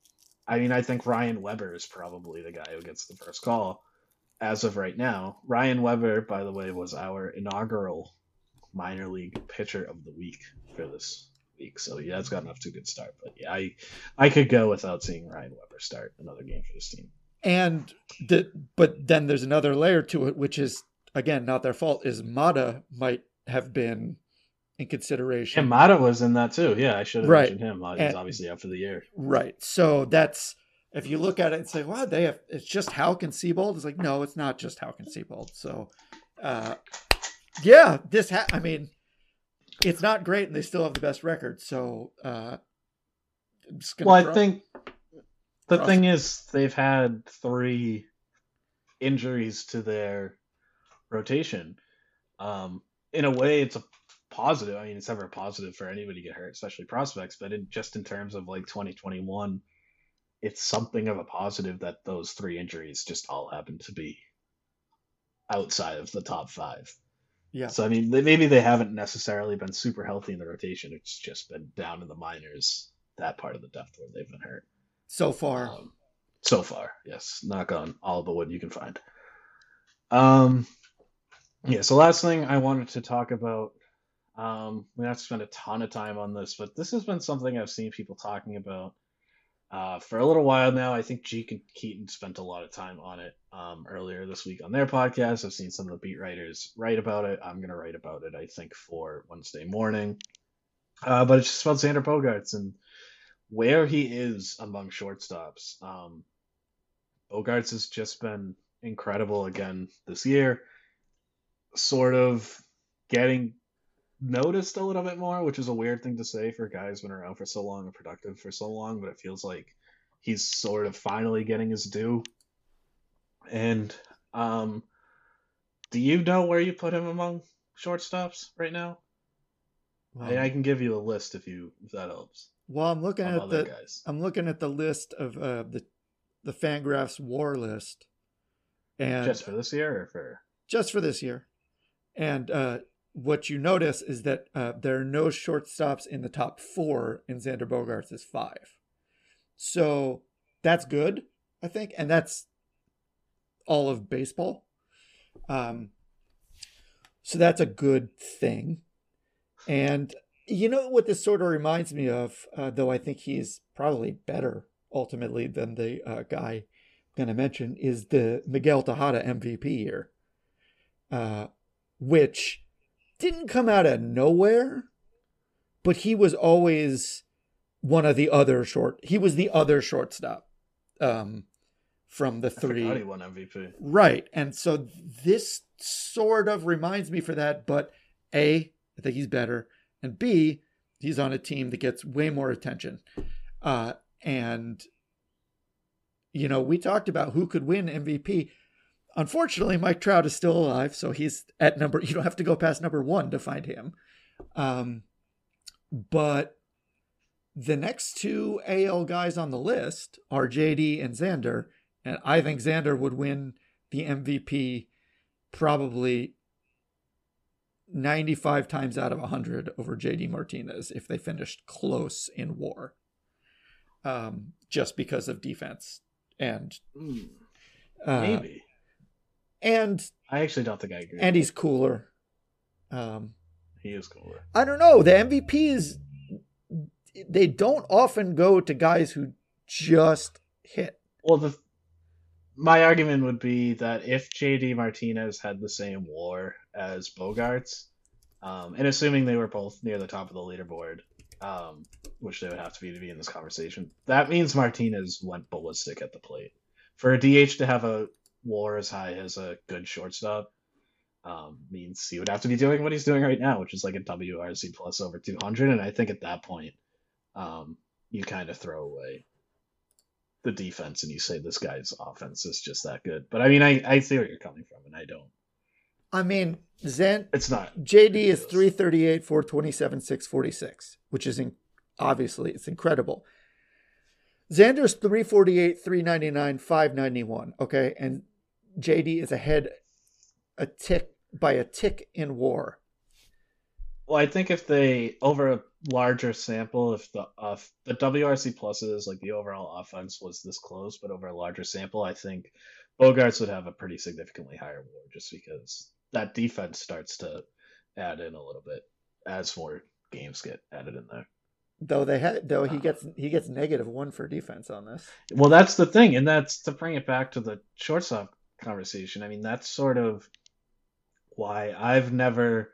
I mean, I think Ryan Weber is probably the guy who gets the first call as of right now. Ryan Weber, by the way, was our inaugural minor league pitcher of the week for this week. So yeah, it's gotten off to a good start. But yeah, I I could go without seeing Ryan Weber start another game for this team. And the but then there's another layer to it, which is again not their fault. Is Mata might have been in consideration. And Mata was in that too. Yeah, I should have Right. mentioned him. He's And- obviously out for the year. Right. So that's if you look at it and say, "Wow, they have it's just Houck and Seabold." It's like, no, it's not just Houck and Seabold. So, uh, yeah, this ha- I mean, it's not great, and they still have the best record. So, uh, I'm just gonna Well, I think the thing is they've had three injuries to their rotation. Um, in a way, it's a positive. I mean, it's never a positive for anybody to get hurt, especially prospects. But in, just in terms of like 2021, it's something of a positive that those three injuries just all happen to be outside of the top five. Yeah, So I mean, they, maybe they haven't necessarily been super healthy in the rotation. It's just been down in the minors, that part of the depth where they've been hurt. so far, Um, so far, yes. Knock on all the wood you can find. Um, yeah. So last thing I wanted to talk about. Um, we don't have to spend a ton of time on this, but this has been something I've seen people talking about uh, for a little while now. I think Jeek and Keaton spent a lot of time on it um, earlier this week on their podcast. I've seen some of the beat writers write about it. I'm going to write about it, I think, for Wednesday morning. Uh, but it's just about Xander Bogaerts and where he is among shortstops. Um, Bogaerts has just been incredible again this year, sort of getting noticed a little bit more, which is a weird thing to say for a guy who's been around for so long and productive for so long, but it feels like he's sort of finally getting his due. And um, do you know where you put him among shortstops right now? I, I can give you a list if you if that helps. well, I'm looking at the guys. I'm looking at the list of uh, the the Fangraphs WAR list, and Just for this year or for just for this year. And uh, what you notice is that uh, there are no shortstops in the top four, and Xander Bogaerts is five. So that's good, I think, and that's all of baseball. Um, so that's a good thing. And you know what this sort of reminds me of, uh, though I think he's probably better ultimately than the uh, guy I'm going to mention, is the Miguel Tejada MVP year, uh, which didn't come out of nowhere, but he was always one of the other short. He was the other shortstop um, from the three. he won MVP. Right. And so this sort of reminds me for that, but A, I think he's better. And B, he's on a team that gets way more attention. Uh, and, you know, we talked about who could win MVP. Unfortunately, Mike Trout is still alive, so he's at number, you don't have to go past number one to find him. Um, but the next two AL guys on the list are JD and Xander. And I think Xander would win the MVP probably 95 times out of 100 over JD Martinez if they finished close in war. Um, just because of defense and Mm, uh, maybe. And I actually don't think I agree. and he's cooler. Um, he is cooler. I don't know. The MVPs they don't often go to guys who just hit. Well, the my argument would be that if JD Martinez had the same WAR as Bogaerts, um, and assuming they were both near the top of the leaderboard, um, which they would have to be to be in this conversation, that means Martinez went ballistic at the plate. For a DH to have a WAR as high as a good shortstop um, means he would have to be doing what he's doing right now, which is like a WRC plus over 200. And I think at that point, um, you kind of throw away the defense and you say this guy's offense is just that good. But I mean, I, I see where you're coming from, and I don't. I mean, Zen. It's not. JD is 338, 427, 646, which is in, obviously it's incredible. Xander's 348, 399, 591. Okay. And JD is ahead a tick by a tick in war. Well, I think if they over a larger sample, if the uh, the WRC pluses like the overall offense was this close, but over a larger sample, I think Bogaerts would have a pretty significantly higher WAR just because that defense starts to add in a little bit as more games get added in there. Though they had though he gets he gets negative one for defense on this. Well, that's the thing, and that's to bring it back to the shortstop conversation. I mean, that's sort of why I've never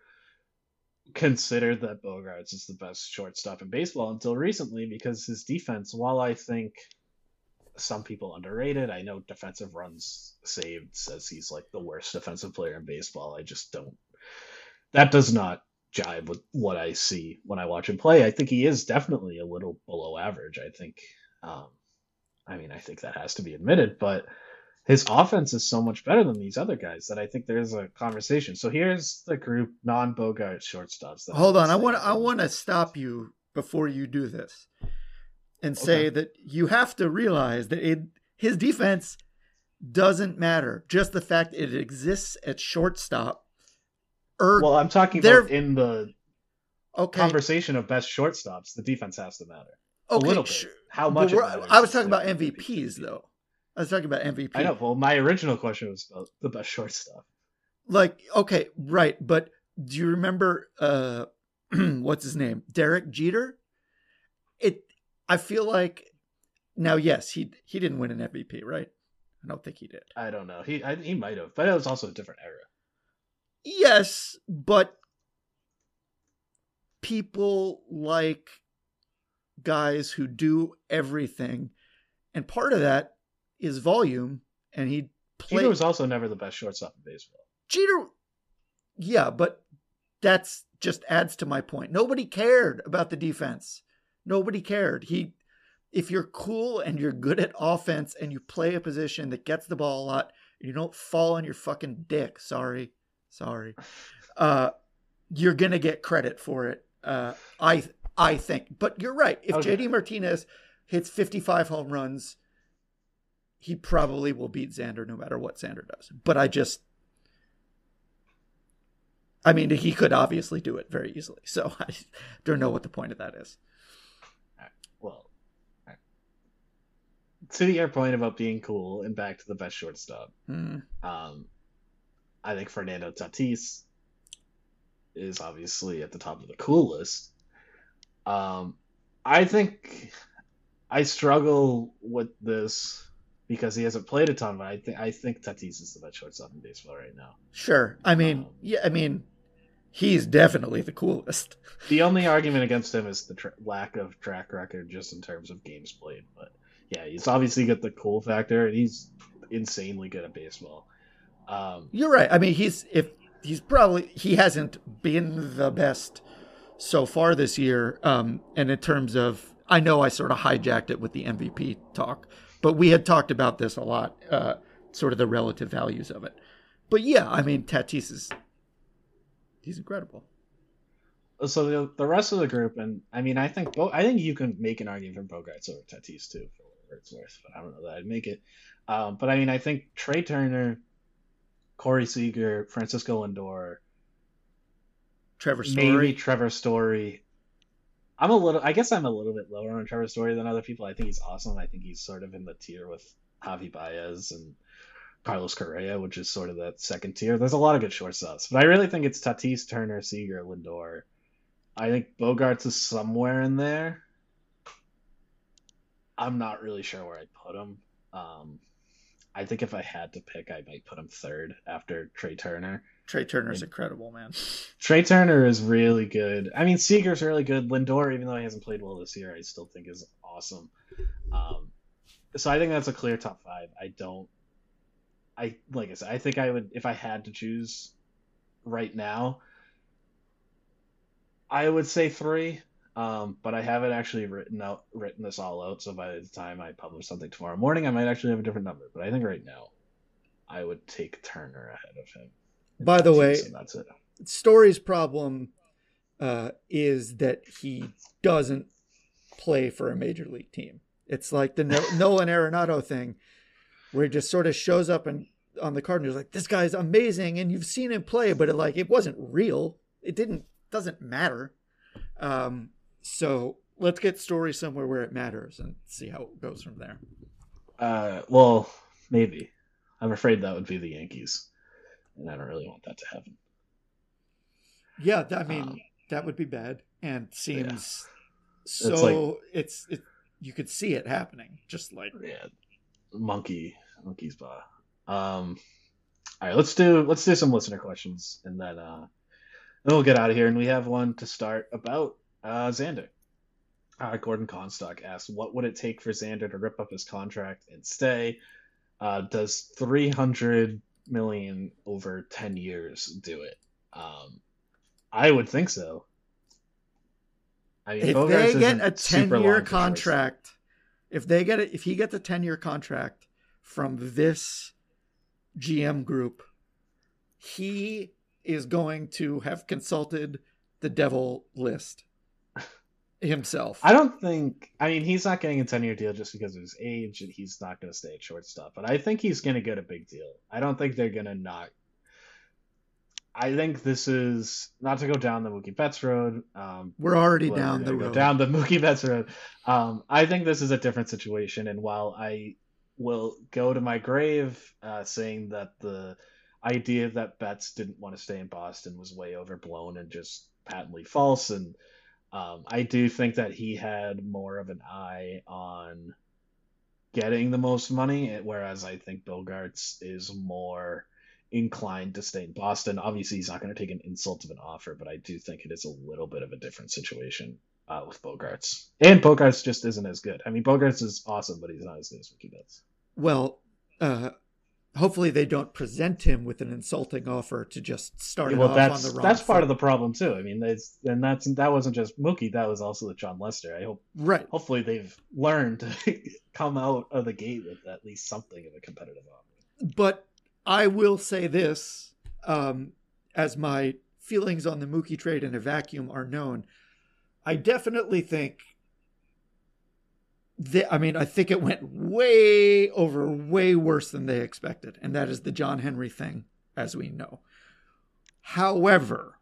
considered that Bogaerts is the best shortstop in baseball until recently because his defense, while I think some people underrated, I know defensive runs saved says he's like the worst defensive player in baseball. I just don't. That does not jive with what I see when I watch him play. I think he is definitely a little below average. I think, um, I mean, I think that has to be admitted, but his offense is so much better than these other guys that I think there's a conversation. So here's the group non Bogart shortstops. That Hold on, I want I want to stop you before you do this, and say Okay. that you have to realize that it, his defense doesn't matter. Just the fact it exists at shortstop. Er, Well, I'm talking about in the okay. conversation of best shortstops. The defense has to matter a Okay, little bit. sure. How much? I was talking about. MVPs though. I was talking about MVP. I know. Well, my original question was about the best shortstop. Like, okay, right, but do you remember uh what's his name? Derek Jeter? It I feel like now yes, he he didn't win an MVP, right? I don't think he did. I don't know. He I, he might have, but it was also a different era. Yes, but people like guys who do everything and part of that is volume and he played Jeter was also never the best shortstop in baseball. Jeter, yeah, but that's just adds to my point. Nobody cared about the defense. Nobody cared. He, if you're cool and you're good at offense and you play a position that gets the ball a lot, you don't fall on your fucking dick. Sorry, sorry. Uh, you're gonna get credit for it. Uh, I I think, but you're right. If Okay. JD Martinez hits 55 home runs, he probably will beat Xander no matter what Xander does. But I just I mean, he could obviously do it very easily. So I don't know what the point of that is. Well, to your point about being cool and back to the best shortstop, Hmm. um, I think Fernando Tatis is obviously at the top of the cool list. Um, I think I struggle with this because he hasn't played a ton, but I think I think Tatis is the best shortstop in baseball right now. Sure. I mean, yeah, I mean, he's definitely the coolest. The only argument against him is the tra- lack of track record, just in terms of games played. But yeah, he's obviously got the cool factor, and he's insanely good at baseball. Um, You're right. I mean, he's if he's probably he hasn't been the best so far this year. Um, and in terms of, I know I sort of hijacked it with the MVP talk, but we had talked about this a lot, uh, sort of the relative values of it. But yeah, I mean, Tatis is he's incredible. So the, the rest of the group, and I mean, I think Bo, I think you can make an argument for Bogaerts over Tatis too, for whatever it's worth. But I don't know that I'd make it. Um, but I mean, I think Trey Turner, Corey Seager, Francisco Lindor, Trevor Story, maybe Trevor Story. I'm a little. I guess I'm a little bit lower on Trevor Story than other people. I think he's awesome. I think he's sort of in the tier with Javi Baez and Carlos Correa, which is sort of that second tier. There's a lot of good shortstops, but I really think it's Tatis, Turner, Seager, Lindor. I think Bogaerts is somewhere in there. I'm not really sure where I'd put him. Um, I think if I had to pick, I might put him third after Trey Turner. Trey Turner's incredible, man. Trey Turner is really good. I mean, Seager's really good. Lindor, even though he hasn't played well this year, I still think is awesome. Um, so I think that's a clear top five. I don't. I like I said, I think I would if I had to choose right now. I would say three, um, but I haven't actually written out written this all out. So by the time I publish something tomorrow morning, I might actually have a different number. But I think right now, I would take Turner ahead of him. By the way, that's it. Story's problem uh, is that he doesn't play for a major league team. It's like the Nolan Arenado thing, where he just sort of shows up and on the Cardinals like this guy's amazing, and you've seen him play, but it like it wasn't real. It didn't doesn't matter. Um, so let's get Story somewhere where it matters and see how it goes from there. Uh, well, maybe. I'm afraid that would be the Yankees, and I don't really want that to happen. Yeah, I mean um, that would be bad, and seems yeah. so. It's, like, it's it. You could see it happening, just like yeah, monkey, monkey's paw. Um, all right, let's do let's do some listener questions, and then uh, then we'll get out of here. And we have one to start about uh, Xander. Uh, Gordon Constock asked, "What would it take for Xander to rip up his contract and stay? Uh, does three hundred million over ten years do it?" Um, I would think so. I mean, if Bogaerts they get a ten-year contract, if they get it, if he gets a ten-year contract from this GM group, he is going to have consulted the devil list himself. I don't think. I mean, he's not getting a ten-year deal just because of his age, and he's not going to stay at shortstop. But I think he's going to get a big deal. I don't think they're going to not. I think this is not to go down the Mookie Betts road. Um, we're already down the road. Down the Mookie Betts road. Um, I think this is a different situation, and while I will go to my grave uh, saying that the idea that Betts didn't want to stay in Boston was way overblown and just patently false. And um, I do think that he had more of an eye on getting the most money, whereas I think Bogaerts is more inclined to stay in Boston. Obviously, he's not going to take an insult of an offer, but I do think it is a little bit of a different situation uh, with Bogaerts. And Bogaerts just isn't as good. I mean, Bogaerts is awesome, but he's not as good as Mookie Betts. Well, uh, hopefully they don't present him with an insulting offer to just start yeah, well, off on the wrong. That's foot. part of the problem too. I mean, that's and that's that wasn't just Mookie. That was also the Jon Lester. I hope. Right. Hopefully they've learned to come out of the gate with at least something of a competitive offer. But I will say this, um, as my feelings on the Mookie trade in a vacuum are known. I definitely think I mean, I think it went way over, way worse than they expected. And that is the John Henry thing, as we know. However,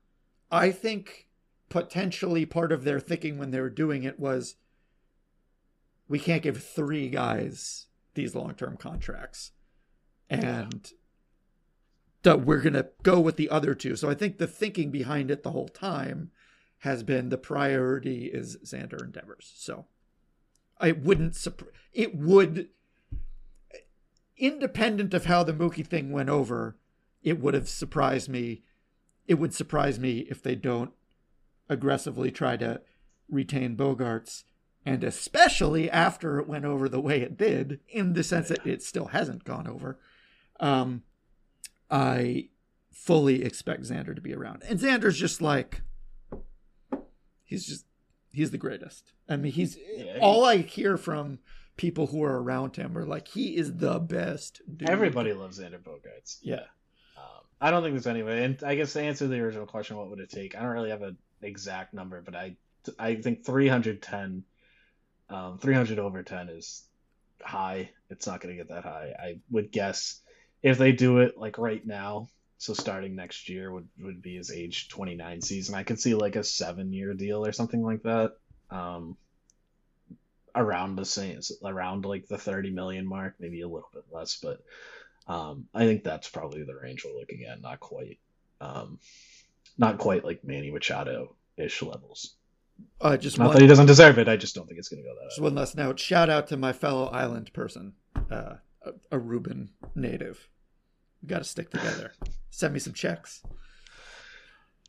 I think potentially part of their thinking when they were doing it was we can't give three guys these long term contracts. And that we're going to go with the other two. So I think the thinking behind it the whole time has been the priority is Xander and Devers. So I wouldn't. It would, independent of how the Mookie thing went over, it would have surprised me. It would surprise me if they don't aggressively try to retain Bogaerts and especially after it went over the way it did, in the sense that it still hasn't gone over, um, I fully expect Xander to be around. And Xander's just like, he's just, he's the greatest. I mean, he's Yeah, all I hear from people who are around him are like, he is the best. Dude. Everybody loves Xander Bogaerts. Yeah. Um, I don't think there's any way. And I guess to answer the original question, what would it take? I don't really have an exact number, but I I think 310, um, 300 over 10 is high. It's not going to get that high. I would guess if they do it like right now, so starting next year would would be his age 29 season. I could see like a seven year deal or something like that. Um, around the same, around like the 30 million mark, maybe a little bit less, but um, I think that's probably the range we're looking at. Not quite, um, not quite like Manny Machado ish levels. Uh, just Not one, that he doesn't deserve it. I just don't think it's going to go that. just one last note. Shout out to my fellow island person, uh, a, Aruban native. We got to stick together. Send me some checks.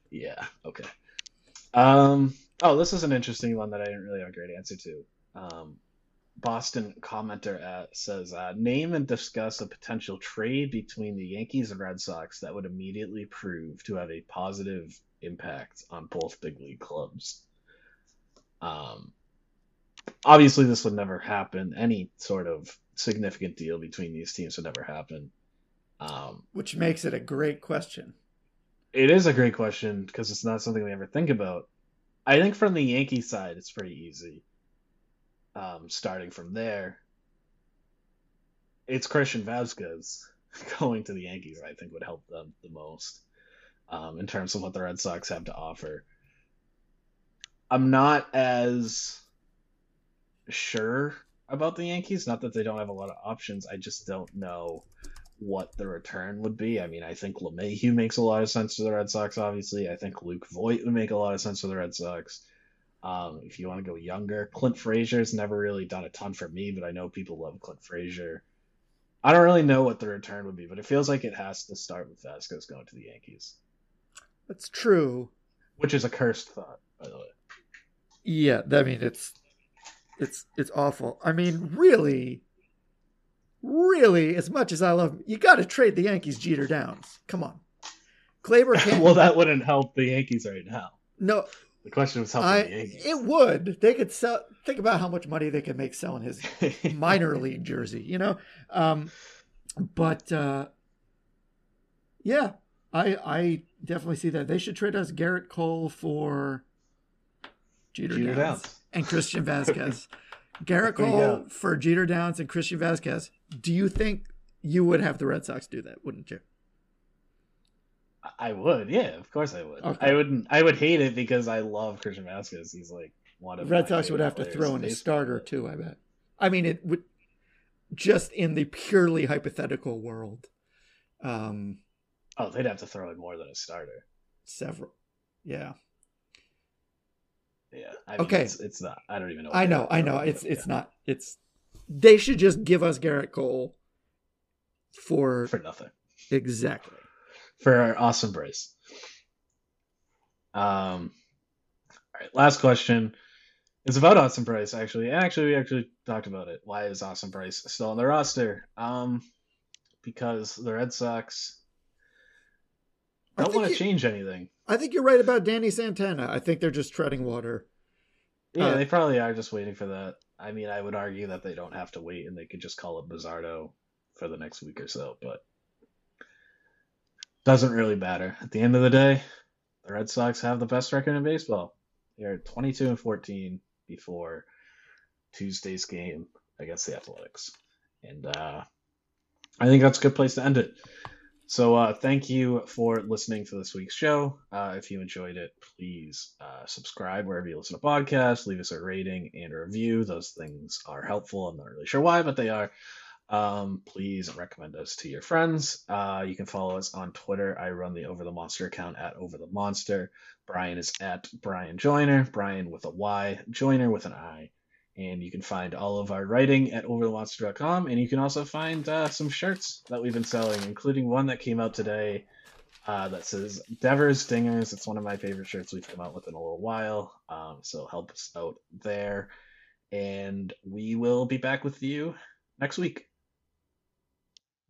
Yeah. Okay. Um. Oh, this is an interesting one that I didn't really have a great answer to. Um, Boston commenter at says, uh, "Name and discuss a potential trade between the Yankees and Red Sox that would immediately prove to have a positive impact on both big league clubs." Um, obviously, this would never happen. Any sort of significant deal between these teams would never happen. Um, Which makes it a great question. it is a great question because it's not something we ever think about. I think from the Yankee side, it's pretty easy. Um, starting from there, it's Christian Vazquez going to the Yankees. I think would help them the most um, in terms of what the Red Sox have to offer. I'm not as sure about the Yankees. Not that they don't have a lot of options. I just don't know what the return would be. I mean, I think LeMahieu makes a lot of sense to the Red Sox, obviously. I think Luke Voit would make a lot of sense for the Red Sox. Um, if you want to go younger, Clint Frazier's never really done a ton for me, but I know people love Clint Frazier. I don't really know what the return would be, but it feels like it has to start with Vazquez going to the Yankees, That's true. which is a cursed thought, by the way. Yeah, I mean it's it's it's awful. I mean, really, really, as much as I love, you got to trade the Yankees Jeter Downs. Come on, Gleyber can't. well, that wouldn't help the Yankees right now. no, The question was helping I the Yankees. it would. They could sell. Think about how much money they could make selling his minor league jersey. You know, um, but uh, yeah, I I definitely see that they should trade us Gerrit Cole for Jeter, Jeter Downs, Downs. and Christian Vazquez. Gerrit Cole for Jeter Downs and Christian Vazquez. Do you think you would have the Red Sox do that? Wouldn't you? I would, yeah, of course I would. Okay. I wouldn't. I would hate it because I love Christian Vazquez. He's like one of the Red Sox would have to throw in a starter too. I bet. I mean, it would just in the purely hypothetical world. Um, Oh, they'd have to throw in more than a starter. several. Yeah. Yeah. I mean, Okay. It's, it's not. I don't even know. I know, I know. It's it's yeah. not. It's they should just give us Gerrit Cole for for nothing exactly. for our Austin Brice. Um. All right. Last question. It's about Austin Brice, actually. Actually, we actually talked about it. Why is Austin Brice still on the roster? Um, because the Red Sox I don't want to change anything. I think you're right about Danny Santana. I think they're just treading water. Yeah, Uh, they probably are just waiting for that. I mean, I would argue that they don't have to wait and they could just call it Bazardo for the next week or so, but doesn't really matter. At the end of the day, the Red Sox have the best record in baseball. They're 22 and 14 before Tuesday's game against the Athletics. And uh, I think that's a good place to end it. So uh, thank you for listening to this week's show. Uh, if you enjoyed it, please uh, subscribe wherever you listen to podcasts. Leave us a rating and a review. Those things are helpful. I'm not really sure why, but they are. Um, please recommend us to your friends. Uh, you can follow us on Twitter. I run the Over the Monster account at Over the Monster. Bryan is at Bryan Joiner. Bryan with a Y, Joiner with an I. And you can find all of our writing at overthemonster.com. And you can also find uh, some shirts that we've been selling, including one that came out today uh, that says Devers Dingers. It's one of my favorite shirts we've come out with in a little while. Um, so help us out there. and we will be back with you next week.